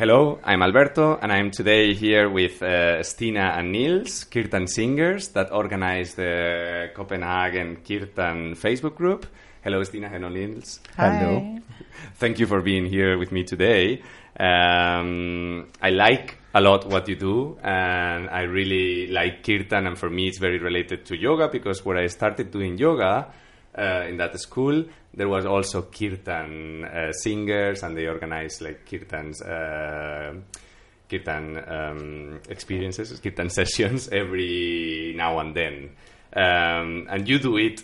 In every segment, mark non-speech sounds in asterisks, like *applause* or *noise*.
Hello, I'm Alberto, and I'm today here with uh, Stina and Niels, Kirtan singers that organize the Copenhagen Kirtan Facebook group. Hello, Stina. Hello, Niels. Hello. Thank you for being here with me today. Um, I like a lot what you do, and I really like Kirtan, and for me, it's very related to yoga because when I started doing yoga uh, in that school, there was also Kirtan uh, singers, and they organized like Kirtans. Uh, kirtan um, experiences, kirtan *laughs* sessions every now and then. Um, and you do it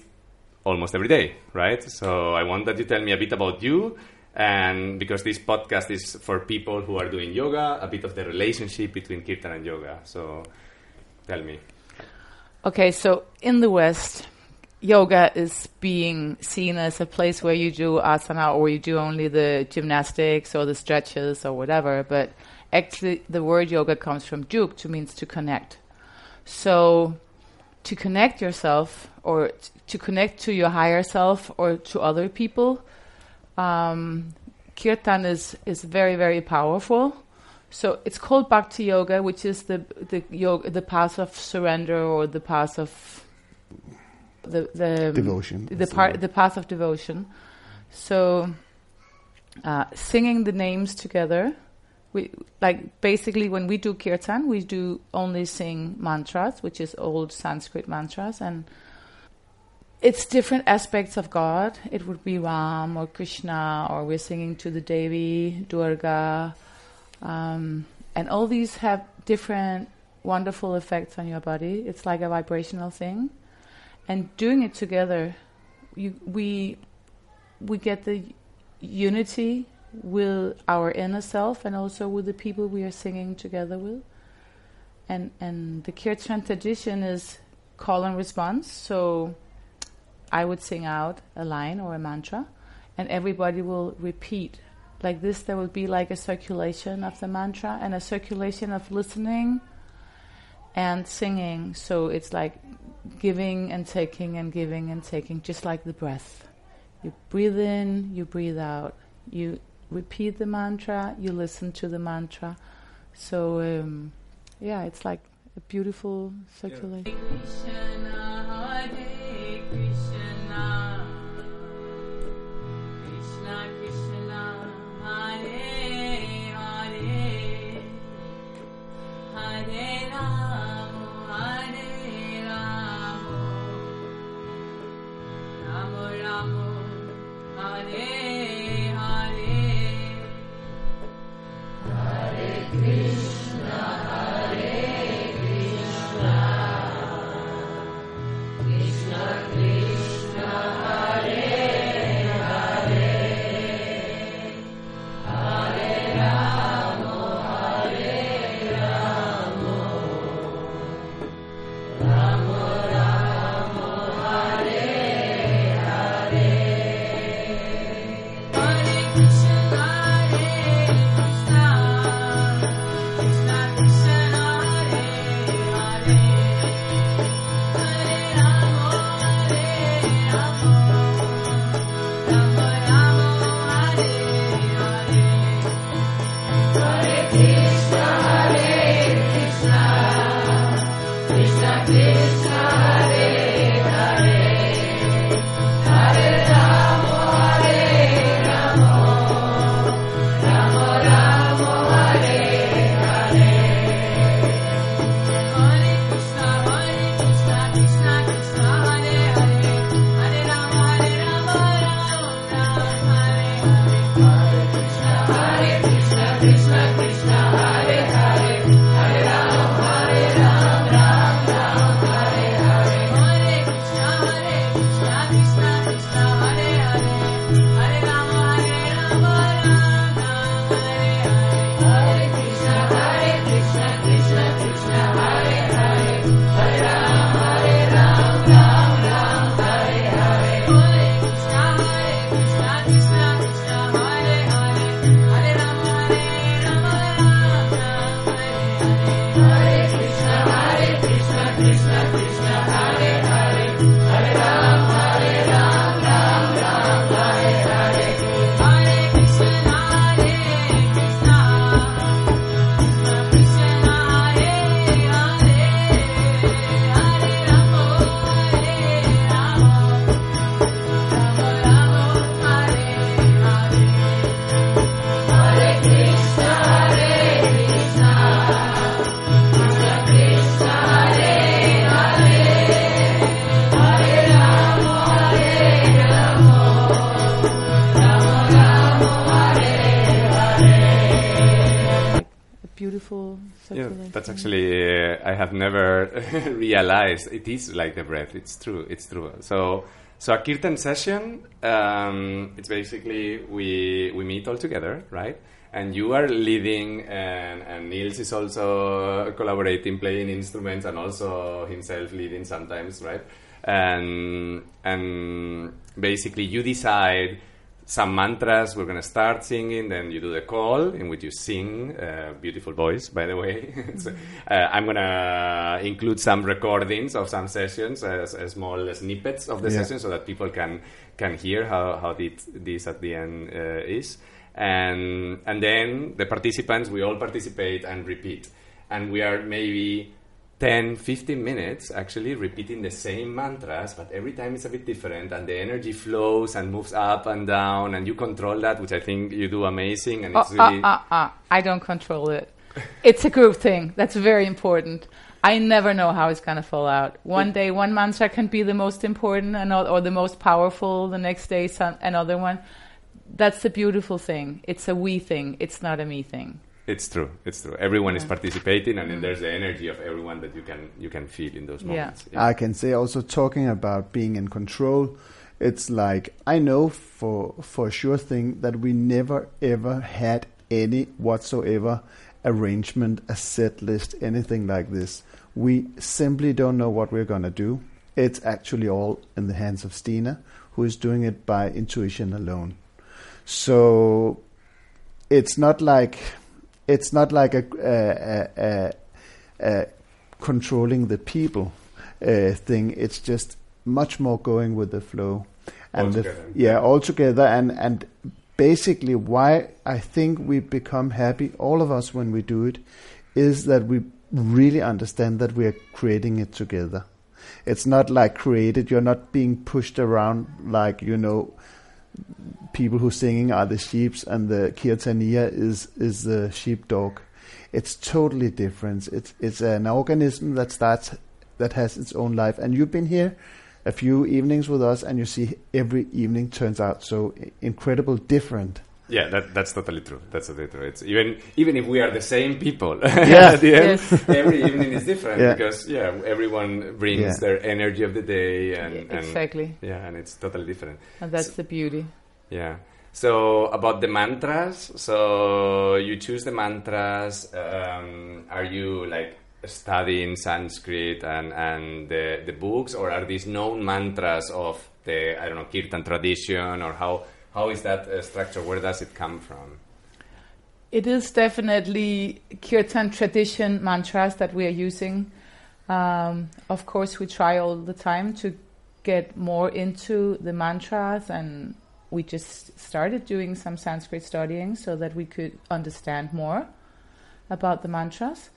almost every day, right? So I want that you tell me a bit about you, and because this podcast is for people who are doing yoga, a bit of the relationship between kirtan and yoga. So tell me. Okay, so in the West, yoga is being seen as a place where you do asana or you do only the gymnastics or the stretches or whatever, but actually the word yoga comes from juk, to means to connect. So to connect yourself or to connect to your higher self or to other people, um, kirtan is, is very, very powerful. So it's called Bhakti Yoga, which is the the yoga, the path of surrender or the path of the the Devotion. the part the path of devotion. So uh, singing the names together, we like basically when we do kirtan, we do only sing mantras, which is old Sanskrit mantras, and it's different aspects of God. It would be Ram or Krishna, or we're singing to the Devi, Durga, um, and all these have different wonderful effects on your body. It's like a vibrational thing, and doing it together, you, we we get the unity with our inner self and also with the people we are singing together with. And and the kirtan tradition is call and response. So I would sing out a line or a mantra, and everybody will repeat. Like this, there will be like a circulation of the mantra and a circulation of listening and singing. So it's like giving and taking and giving and taking, just like the breath. You breathe in, you breathe out. You repeat the mantra, you listen to the mantra. So, um, yeah, it's like a beautiful circulation. Hare I have never *laughs* realized it is like the breath. It's true. It's true. So so a kirtan session, um, it's basically we we meet all together, right? And you are leading, and, and Niels is also collaborating, playing instruments, and also himself leading sometimes, right? And and basically you decide some mantras. We're gonna start singing, then you do the call in which you sing. Uh, beautiful voice, by the way. *laughs* so, uh, I'm gonna include some recordings of some sessions, as, as small snippets of the Yeah. session, so that people can can hear how how this, this at the end uh, is. And and then the participants, we all participate and repeat, and we are maybe 10, 15 minutes actually repeating the same mantras, but every time it's a bit different, and the energy flows and moves up and down, and you control that, which I think you do amazing, and Oh, it's really. uh, uh, uh, I don't control it. It's a group thing. That's very important. I never know how it's going to fall out. One day, one mantra can be the most important and or the most powerful. The next day, some, another one. That's the beautiful thing. It's a we thing. It's not a me thing. It's true. It's true. Everyone is participating, and then mm. there's the energy of everyone that you can you can feel in those Yeah. moments. I can say also talking about being in control, it's like I know for for a sure thing that we never ever had any whatsoever arrangement, a set list, anything like this. We simply don't know what we're gonna do. It's actually all in the hands of Stina, who is doing it by intuition alone. So it's not like it's not like a, a, a, a, controlling the people uh, thing. It's just much more going with the flow, and the, yeah, all together. And and basically, why I think we become happy, all of us, when we do it, is that we really understand that we are creating it together. It's not like created. You're not being pushed around like you know. People who are singing are the sheeps, and the kirtaniya is is the sheepdog. It's totally different. It's it's an organism that starts that has its own life. And you've been here a few evenings with us, and you see every evening turns out so incredible different. Yeah, that, that's totally true. That's totally true. It's even even if we are the same people, Yeah. *laughs* at the end, Yes. every evening is different Yeah. because yeah, everyone brings Yeah. their energy of the day, and, and exactly. yeah, and it's totally different. And that's the beauty. Yeah. So about the mantras, so you choose the mantras. Um, are you like studying Sanskrit and and the the books, or are these known mantras of the I don't know kirtan tradition, or how how is that uh, structure? Where does it come from? It is definitely kirtan tradition mantras that we are using. Um, of course, we try all the time to get more into the mantras, and we just started doing some Sanskrit studying so that we could understand more about the mantras.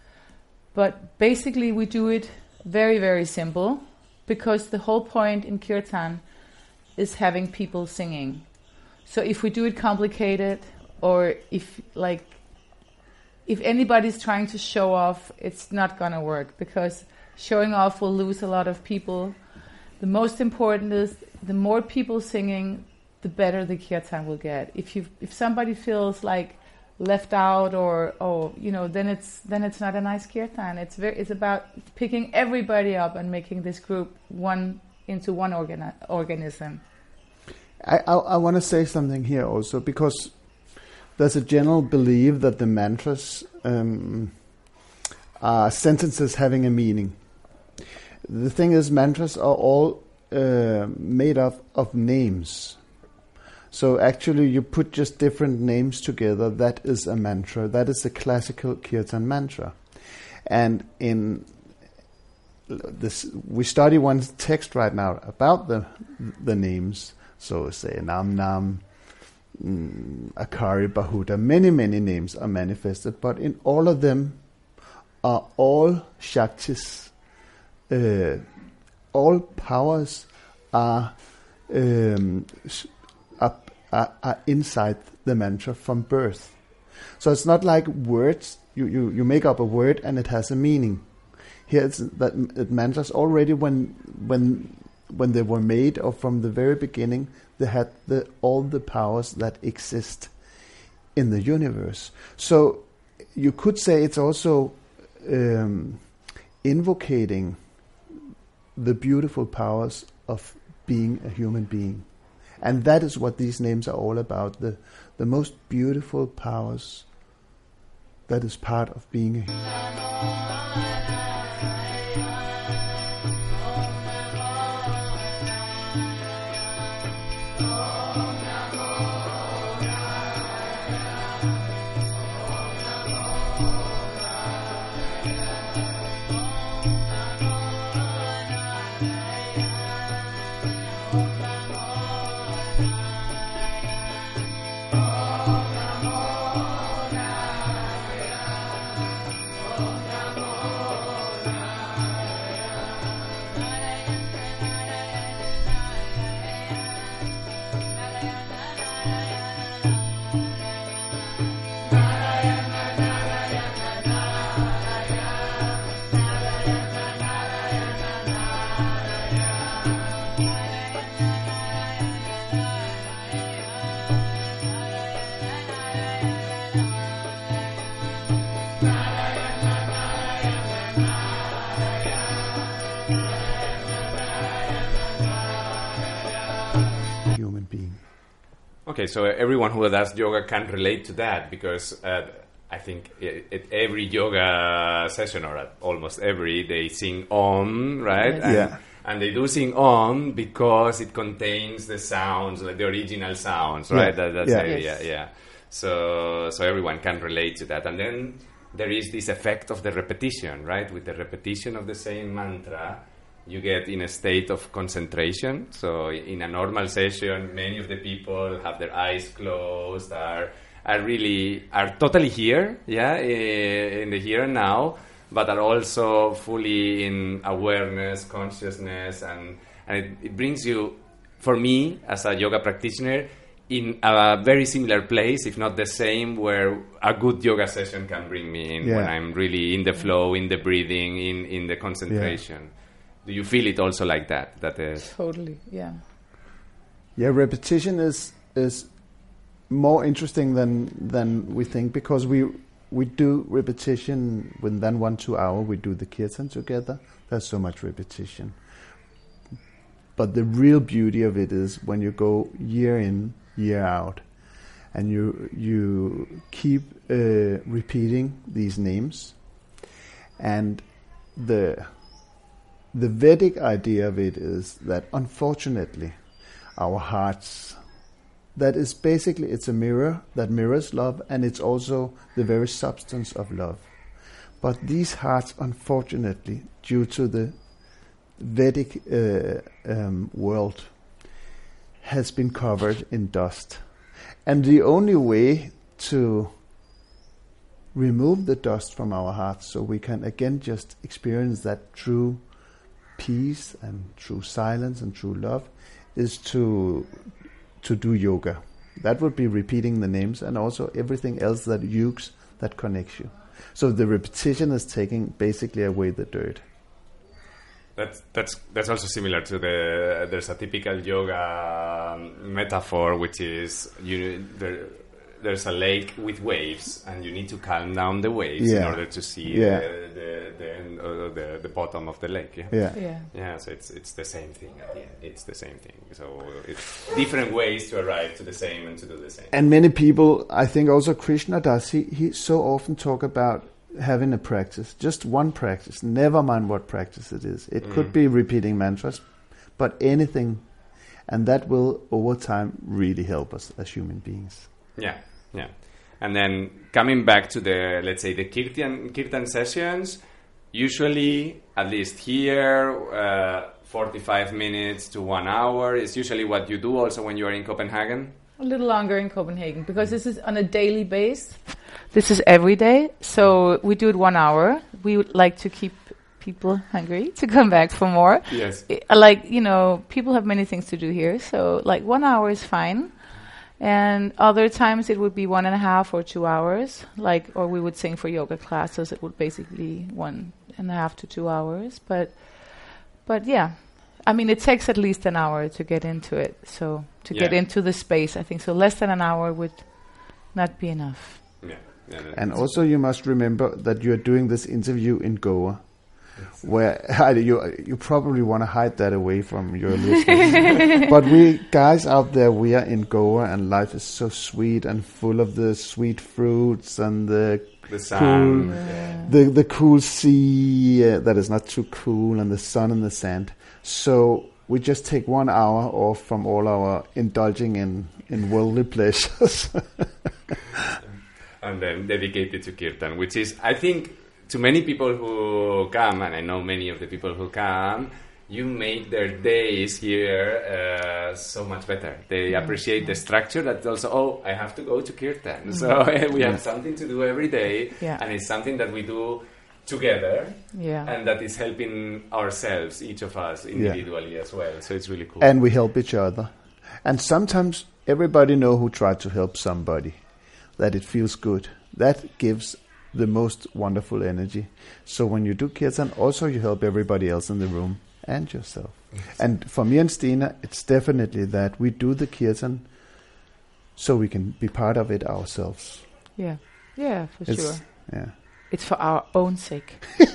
But basically, we do it very, very simple because the whole point in kirtan is having people singing. So if we do it complicated, or if like if anybody's trying to show off, it's not gonna work because showing off will lose a lot of people. The most important is the more people singing, the better the kirtan will get. If you if somebody feels like left out or oh you know then it's then it's not a nice kirtan. It's very it's about picking everybody up and making this group one into one organi- organism. I, I, I want to say something here also because there's a general belief that the mantras um, are sentences having a meaning. The thing is, mantras are all uh, made up of names. So actually, you put just different names together. That is a mantra. That is a classical kirtan mantra. And in this, we study one text right now about the the names. So say Nam Nam, mm, Akari, Bahuta, many, many names are manifested, but in all of them are all Shaktis, uh, all powers are, um, are, are, are inside the mantra from birth. So it's not like words, you, you, you make up a word and it has a meaning. Here it's that it mantras already when when when they were made or from the very beginning, they had the, all the powers that exist in the universe. So you could say it's also um, invocating the beautiful powers of being a human being. And that is what these names are all about the, the most beautiful powers that is part of being a human. human Okay, so everyone who does yoga can relate to that because uh, I think at every yoga session or at almost every they sing Om, right? Yes. And, Yeah. and they do sing Om because it contains the sounds, like the original sounds, right? Yeah. That, that's Yeah. it, Yes. yeah, yeah. So so everyone can relate to that, and then there is this effect of the repetition, right? With the repetition of the same mantra, you get in a state of concentration. So in a normal session, many of the people have their eyes closed, are are really are totally here, yeah, eh, in the here and now, but are also fully in awareness, consciousness, and and it, it brings you, for me as a yoga practitioner, in a very similar place, if not the same, where a good yoga session can bring me in when I'm really in the flow, in the breathing, in in the concentration. Do you feel it also like that? That is Totally, yeah. Yeah, repetition is is more interesting than than we think because we we do repetition within one two hour. We do the kirtan together. There's so much repetition. But the real beauty of it is when you go year in year out, and you you keep uh, repeating these names, and the the Vedic idea of it is that unfortunately our hearts that is basically it's a mirror that mirrors love and it's also the very substance of love. But these hearts unfortunately due to the vedic uh, um, world has been covered in dust. And the only way to remove the dust from our hearts so we can again just experience that true peace and true silence and true love is to to do yoga. That would be repeating the names and also everything else that ukes that connects you. So the repetition is taking basically away the dirt. That's that's that's also similar to the there's a typical yoga um, metaphor which is you there, there's a lake with waves and you need to calm down the waves in order to see Yeah. the the the, end, uh, the the bottom of the lake. Yeah. Yeah. Yeah. Yeah, so it's it's the same thing at the end. It's the same thing. So it's different ways to arrive to the same and to do the same. And many people, I think also Krishna Das, he, he so often talk about having a practice, just one practice, never mind what practice it is. It could be repeating mantras, but anything, and that will over time really help us as human beings. Yeah, yeah. And then coming back to the let's say the kirtan kirtan sessions, usually at least here, uh, forty-five minutes to one hour is usually what you do. Also, when you are in Copenhagen. A little longer in Copenhagen because this is on a daily base. This is every day, so we do it one hour. We would like to keep people hungry to come back for more. Yes. I- like you know, people have many things to do here, so like one hour is fine. And other times it would be one and a half or two hours, like or we would sing for yoga classes. It would basically one and a half to two hours, but but yeah, I mean it takes at least an hour to get into it. So to get into the space, I think so. Less than an hour would not be enough. Yeah, Yeah, And also, you must remember that you are doing this interview in Goa, where *laughs* you you probably want to hide that away from your *laughs* listeners. but we guys out there, we are in Goa, and life is so sweet and full of the sweet fruits and the the sun. the the cool sea uh, that is not too cool, and the sun and the sand. So we just take one hour off from all our indulging in in worldly pleasures. *laughs* and then dedicated to kirtan, which is, I think, to many people who come, and I know many of the people who come, you make their days here uh, so much better. They appreciate the structure that also, oh, I have to go to kirtan. So *laughs* we have something to do every day, Yeah. and it's something that we do together, Yeah. and that is helping ourselves, each of us, individually as well. So it's really cool. and we help each other. And sometimes everybody know who tried to help somebody, that it feels good. That gives the most wonderful energy. So when you do kirtan, also you help everybody else in the room and yourself. And for me and Stina, it's definitely that we do the kirtan so we can be part of it ourselves. Yeah. Yeah, for It's, sure. Yeah. It's for our own sake. *laughs*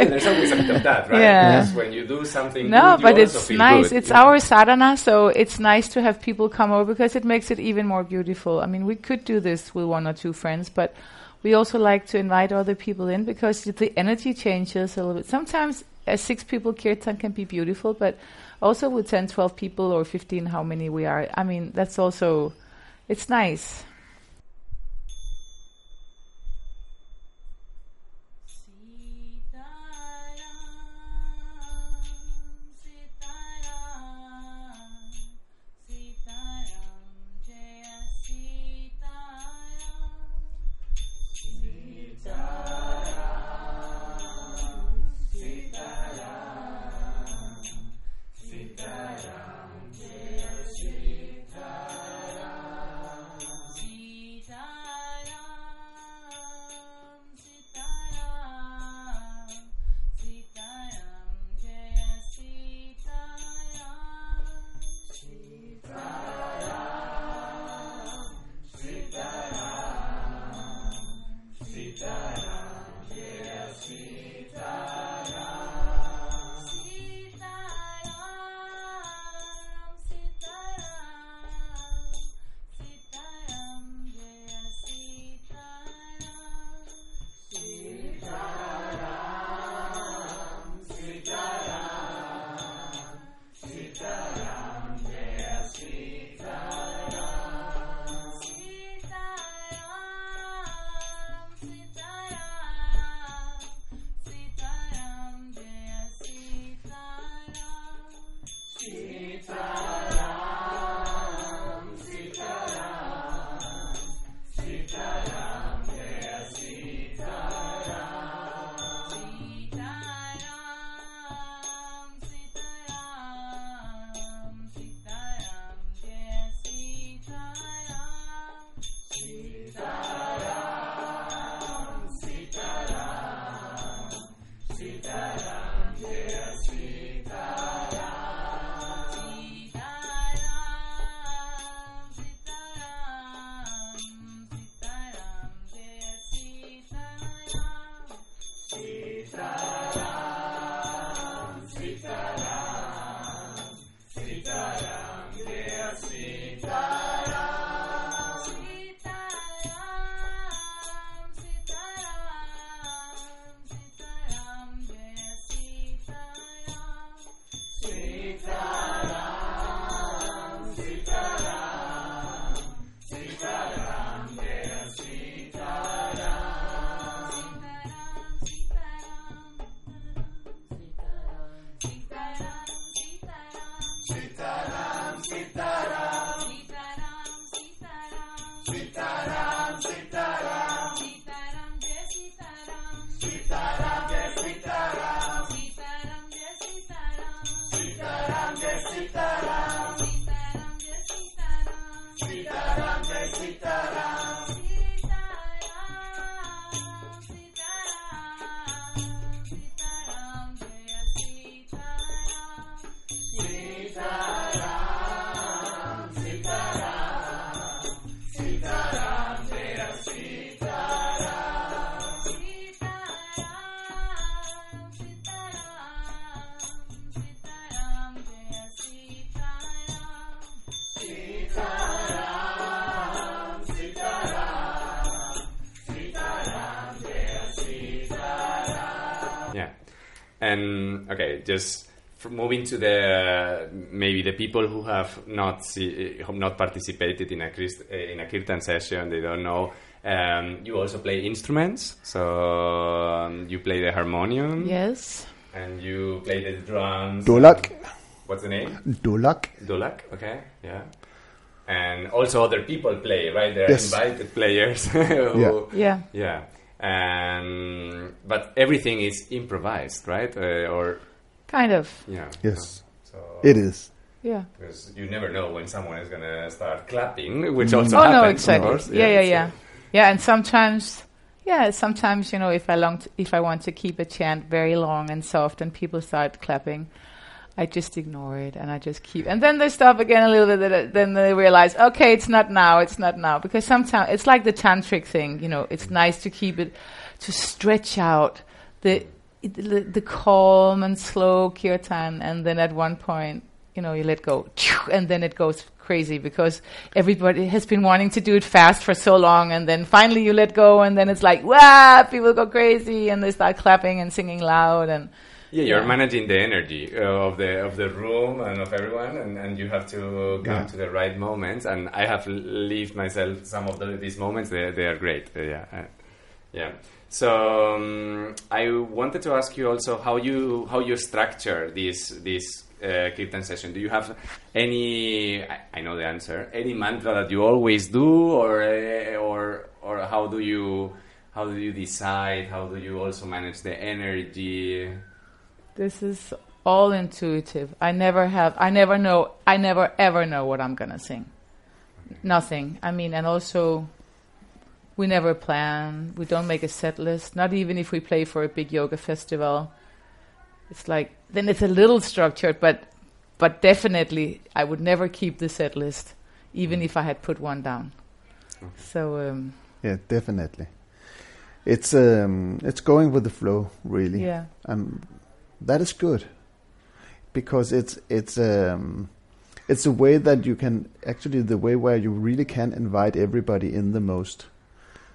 And there's always a bit of that, right? Yeah. Because when you do something No, good, you but also it's feel nice. good. It's our sadhana, so it's nice to have people come over because it makes it even more beautiful. I mean, we could do this with one or two friends, but we also like to invite other people in because the energy changes a little bit. Sometimes uh, six people kirtan can be beautiful, but also with 10, 12 people or 15, how many we are, I mean, that's also, it's nice. Sitaram, Jai Sri just from moving to the maybe the people who have not see, who have not participated in a Christ, uh, in a kirtan session, they don't know. Um, you also play instruments, so um, you play the harmonium, Yes. and you play the drums. Dholak. What's the name? Dholak. Dholak. Okay, yeah. And also other people play, right? There are Yes. invited players. *laughs* who, Yeah. yeah. And but everything is improvised, right? Uh, or Kind of. yeah. Yes, So it is. Yeah. because you never know when someone is gonna start clapping, which mm. also oh happens. no, of exactly. course. Yeah, yeah, so- yeah, yeah. And sometimes, yeah, sometimes you know, if I long, t- if I want to keep a chant very long and soft, and people start clapping, I just ignore it and I just keep. And then they stop again a little bit. Then they realize, okay, it's not now. It's not now because sometimes it's like the tantric thing. You know, it's nice to keep it to stretch out the the, the calm and slow kirtan, and then at one point, you know, you let go, *laughs* and then it goes crazy because everybody has been wanting to do it fast for so long, and then finally you let go, and then it's like, wow, people go crazy, and they start clapping and singing loud, and Yeah, you're Yeah. managing the energy uh, of the of the room and of everyone, and, and you have to come Yeah. to the right moments. And I have lived myself some of the, these moments. They they are great. Uh, yeah, uh, yeah. So um, I wanted to ask you also how you how you structure this this uh, kirtan session. Do you have any? I, I know the answer. Any mantra that you always do, or uh, or or how do you how do you decide? How do you also manage the energy? This is all intuitive. I never have, I never know, I never ever know what I'm gonna sing. Nothing. I mean, and also, we never plan. We don't make a set list. Not even if we play for a big yoga festival. It's like then it's a little structured, but but definitely I would never keep the set list, even if I had put one down. So um, Yeah, definitely. It's um, it's going with the flow, really, yeah, and that is good because it's it's um, it's a way that you can actually the way where you really can invite everybody in the most,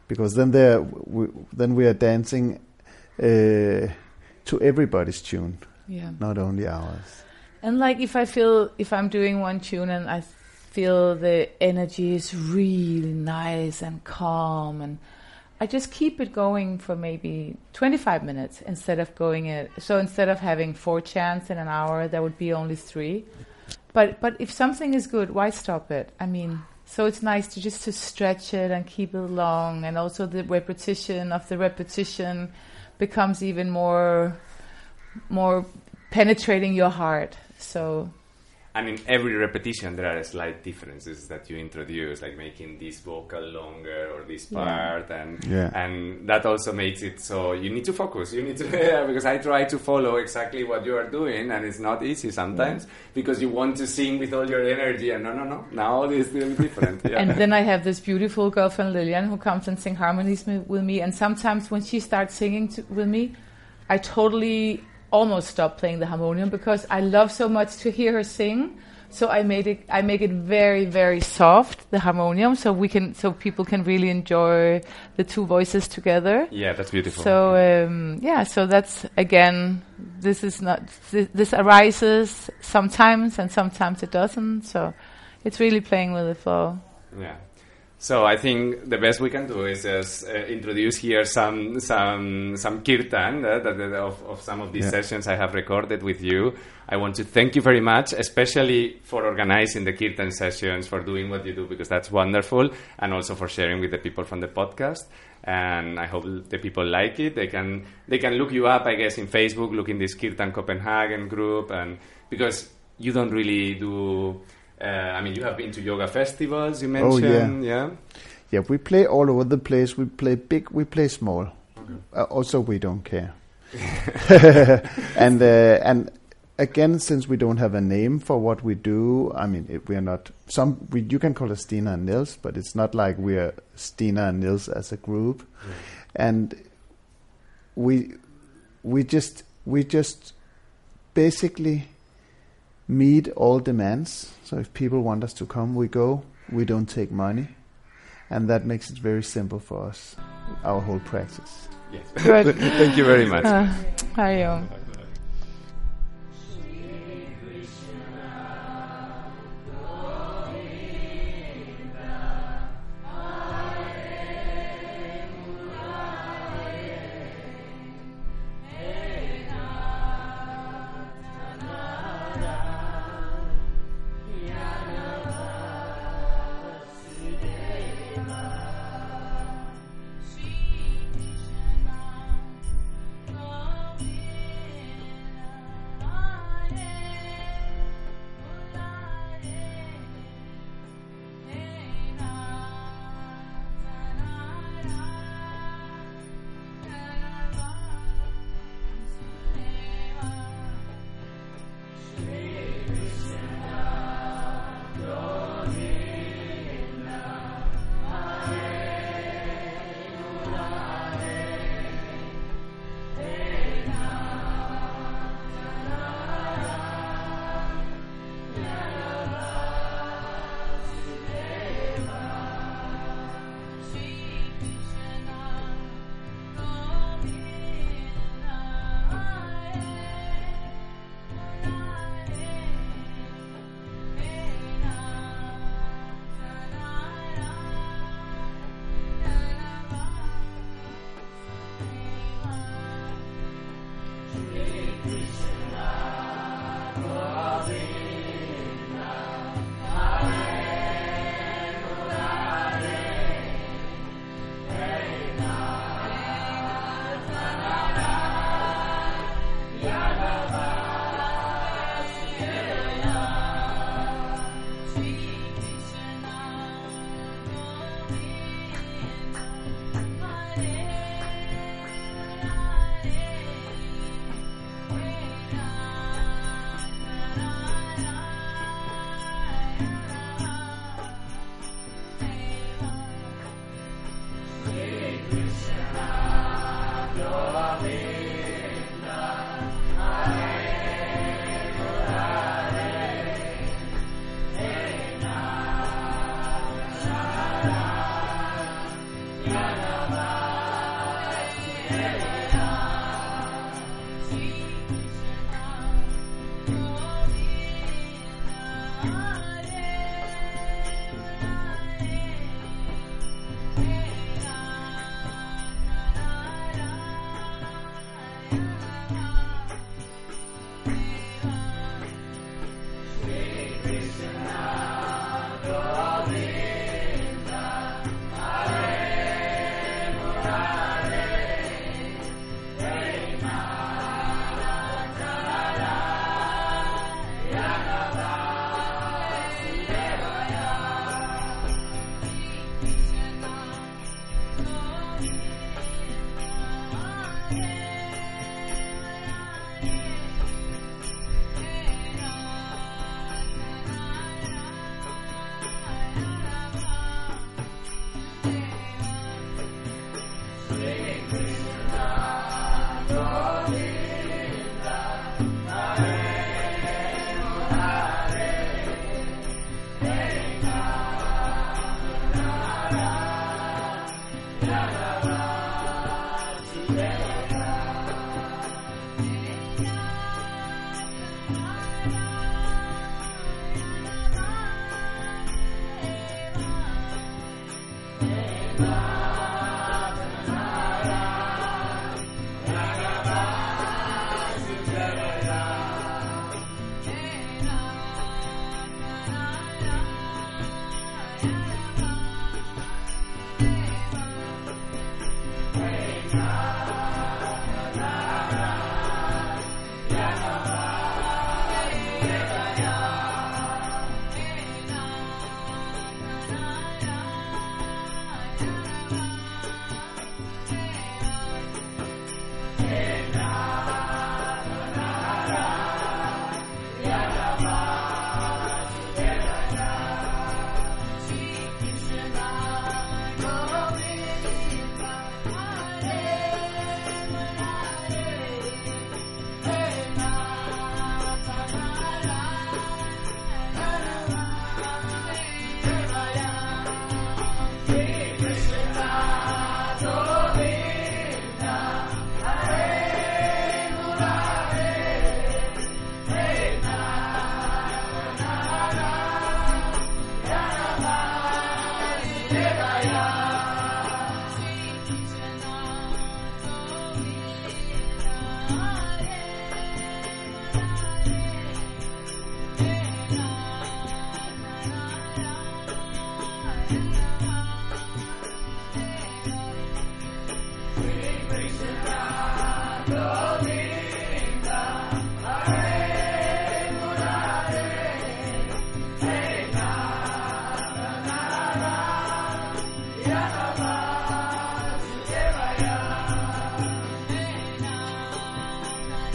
because then there we, then we are dancing uh, to everybody's tune, yeah. not only ours. And like if I feel if I'm doing one tune and I feel the energy is really nice and calm and I just keep it going for maybe 25 minutes instead of going it. So instead of having four chants in an hour, there would be only three. But but if something is good, why stop it? I mean, so it's nice to just to stretch it and keep it long, and also the repetition of the repetition becomes even more more penetrating your heart. So And in every repetition, there are slight differences that you introduce, like making this vocal longer or this Yeah. part, and Yeah. and that also makes it so you need to focus. You need to *laughs* because I try to follow exactly what you are doing, and it's not easy sometimes because you want to sing with all your energy, and no, no, no. Now this is different. *laughs* Yeah. And then I have this beautiful girl from Lillian who comes and sing harmonies with me. And sometimes when she starts singing to, with me, I totally almost stop playing the harmonium because I love so much to hear her sing. So I made it. I make it very, very soft, the harmonium, so we can, so people can really enjoy the two voices together. yeah, that's beautiful. So um, yeah, so that's again, this is not this, this arises sometimes and sometimes it doesn't. So it's really playing with the flow. Yeah. So I think the best we can do is just uh, introduce here some some some kirtan uh, that, that of, of some of these Yeah. sessions I have recorded with you. I want to thank you very much, especially for organizing the kirtan sessions, for doing what you do because that's wonderful, and also for sharing with the people from the podcast. And I hope the people like it. They can they can look you up, I guess, in Facebook, look in this Kirtan Copenhagen group, and because you don't really do. Uh, I mean, you have been to yoga festivals. You Oh, yeah. mentioned, yeah. Yeah, we play all over the place. We play big, we play small. Uh, also, we don't care. *laughs* *laughs* and uh, and again, since we don't have a name for what we do, I mean, it, we are not. Some we, you can call us Stina and Niels, but it's not like we are Stina and Niels as a group. And we we just we just basically meet all demands. So if people want us to come, we go. We don't take money and that makes it very simple for us, our whole practice. Yes. Good. Thank you very much. Uh, Hariom.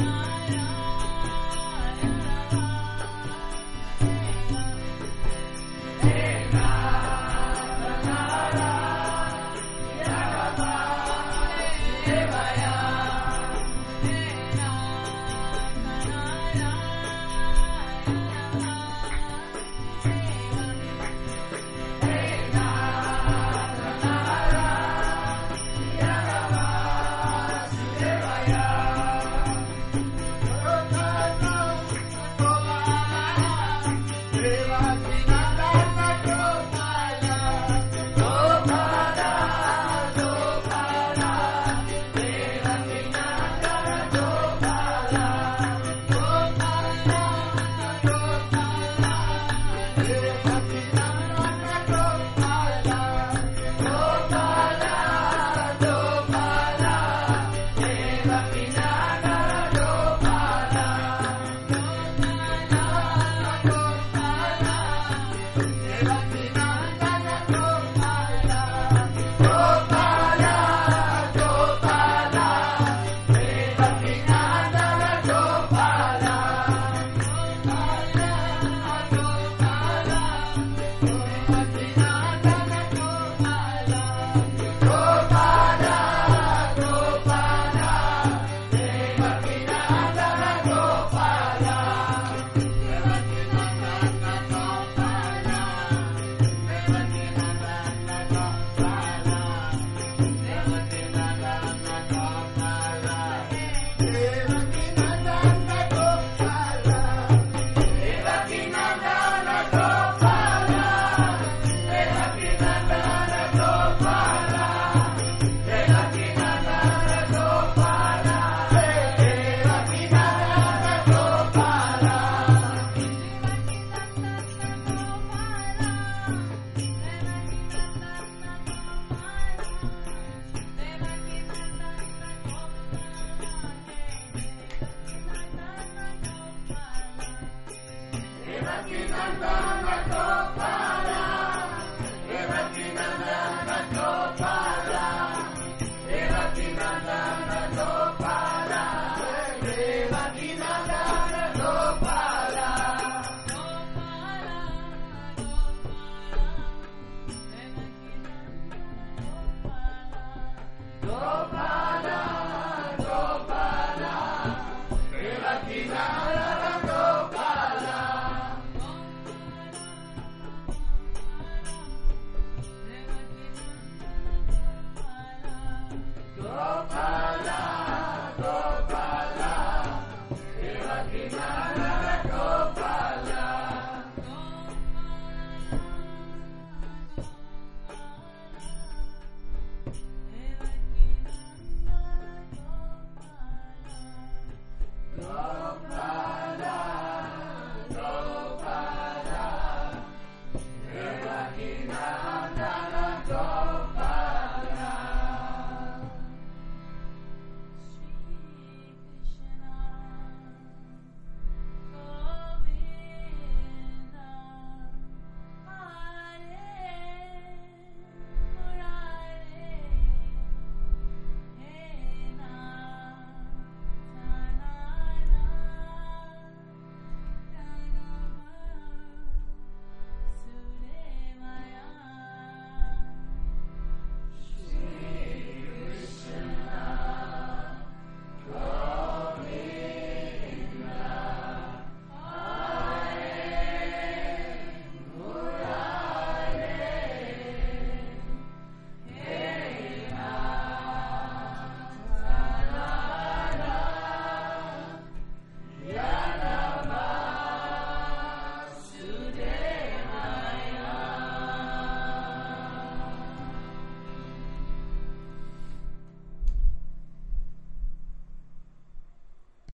Deva